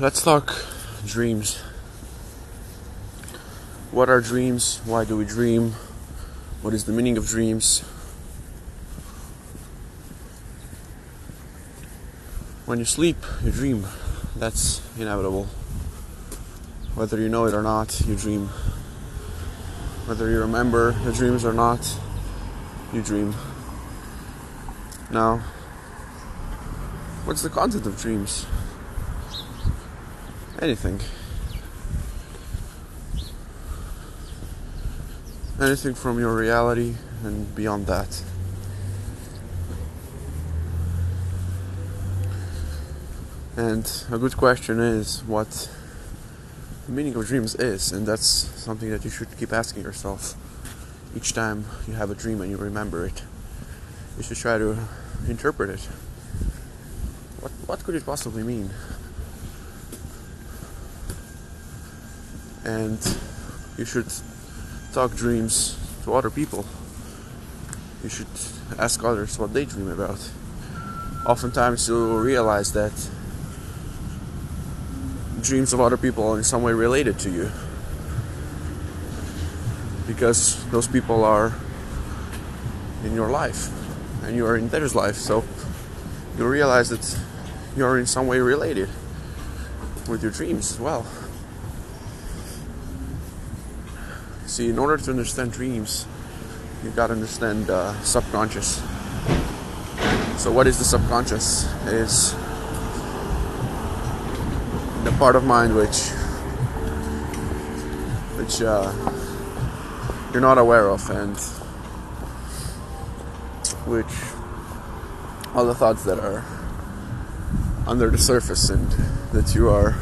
let's talk dreams. What are dreams? Why do we dream? What is the meaning of dreams? When you sleep, you dream. That's inevitable. Whether you know it or not, you dream. Whether you remember your dreams or not, you dream. Now, what's the content of dreams? Anything. Anything from your reality and beyond that. And a good question is what the meaning of dreams is, and that's something that you should keep asking yourself each time you have a dream and you remember it. You should try to interpret it. What what could it possibly mean? And you should talk dreams to other people. You should ask others what they dream about. Oftentimes you'll realize that dreams of other people are in some way related to you. Because those people are in your life and you are in theirs life. So you'll realize that you're in some way related with your dreams as well. See, in order to understand dreams, you gotta understand uh, subconscious. So, what is the subconscious? Is the part of mind which which uh, you're not aware of and which all the thoughts that are under the surface and that you are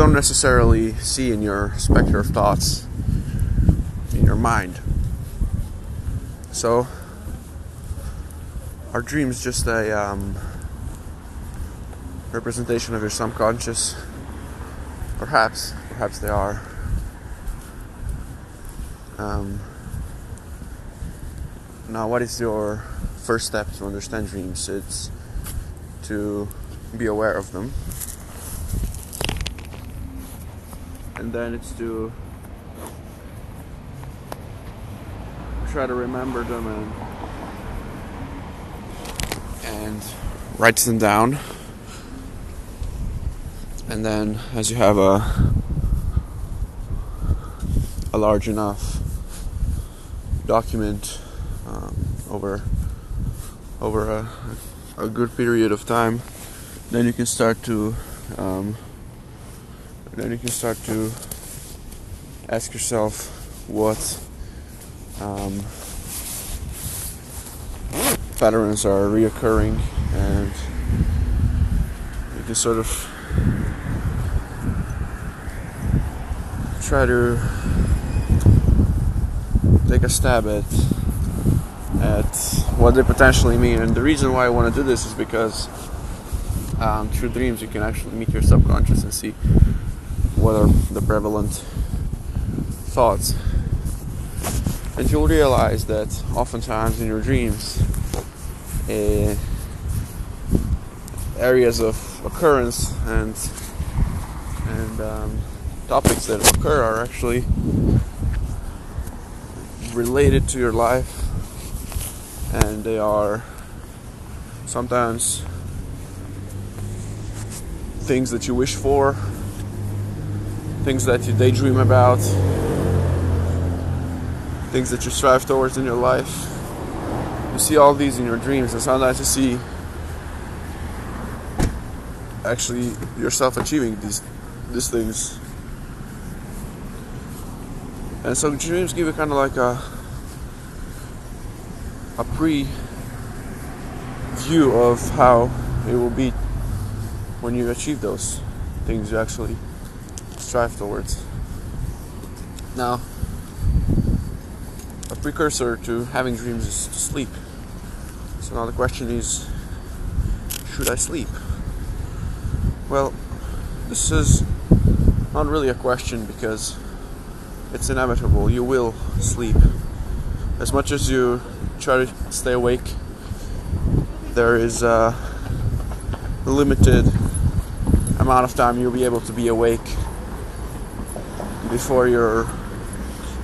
don't necessarily see in your specter of thoughts in your mind so, are dreams just a um, representation of your subconscious? Perhaps, perhaps they are. Um, now, what is your first step to understand dreams? It's to be aware of them, and then it's to try to remember them and and write them down. And then, as you have a a large enough document um, over over a, a good period of time, then you can start to um, then you can start to ask yourself what um, patterns are reoccurring and you can sort of try to take a stab at at what they potentially mean. And the reason why I want to do this is because um, through dreams you can actually meet your subconscious and see what are the prevalent thoughts. And you'll realize that oftentimes in your dreams, uh, areas of occurrence and and um, topics that occur are actually related to your life, and they are sometimes things that you wish for, things that you daydream about things that you strive towards in your life. You see all these in your dreams, and sometimes you see actually yourself achieving these these things. And so dreams give you kind of like a a pre view of how it will be when you achieve those things you actually strive towards. Now, a precursor to having dreams is to sleep. So now the question is should I sleep? Well, this is not really a question because it's inevitable. You will sleep. as much as you try to stay awake, there is a limited amount of time you'll be able to be awake before your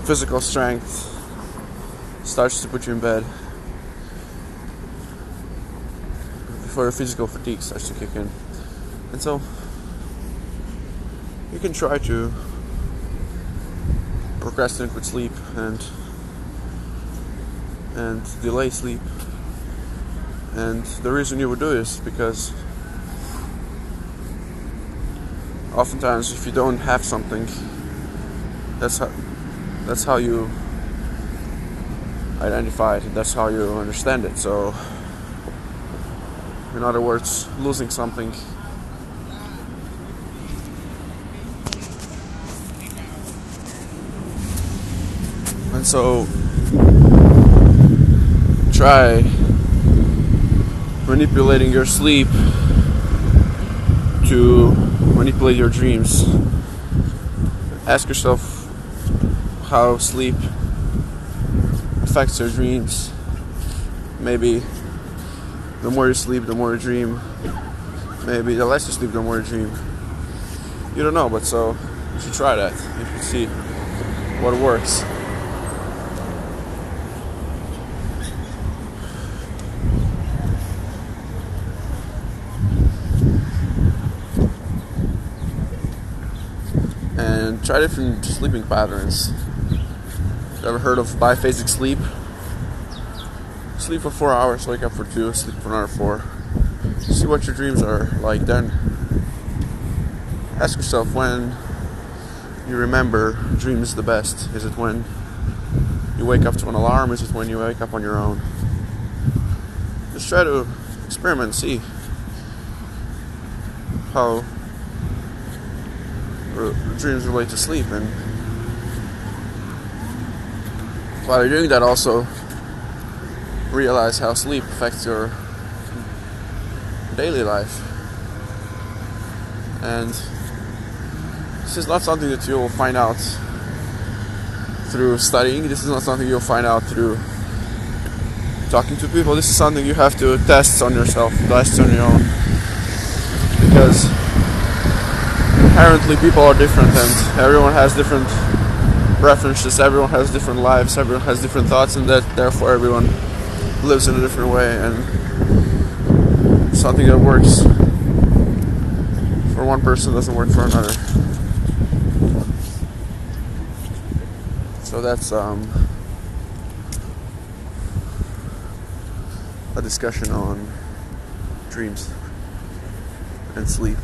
physical strength starts to put you in bed. Before your physical fatigue starts to kick in. And so you can try to procrastinate with sleep and and delay sleep. And the reason you would do this because oftentimes if you don't have something that's how that's how you identify it that's how you understand it so in other words losing something and so try manipulating your sleep to manipulate your dreams. Ask yourself how sleep affects your dreams. Maybe the more you sleep, the more you dream. Maybe the less you sleep, the more you dream. You don't know, but so you should try that. You should see what works. and try different sleeping patterns. Ever heard of biphasic sleep? Sleep for four hours, wake up for two, sleep for another four. See what your dreams are like then. Ask yourself when you remember dreams the best. Is it when you wake up to an alarm? Is it when you wake up on your own? Just try to experiment, see how dreams relate to sleep and while you're doing that also realize how sleep affects your daily life. And this is not something that you'll find out through studying. This is not something you'll find out through talking to people. This is something you have to test on yourself test on your own. Because inherently people are different and everyone has different preferences, everyone has different lives, everyone has different thoughts, and that therefore everyone lives in a different way. And something that works for one person doesn't work for another. So that's um, a discussion on dreams and sleep.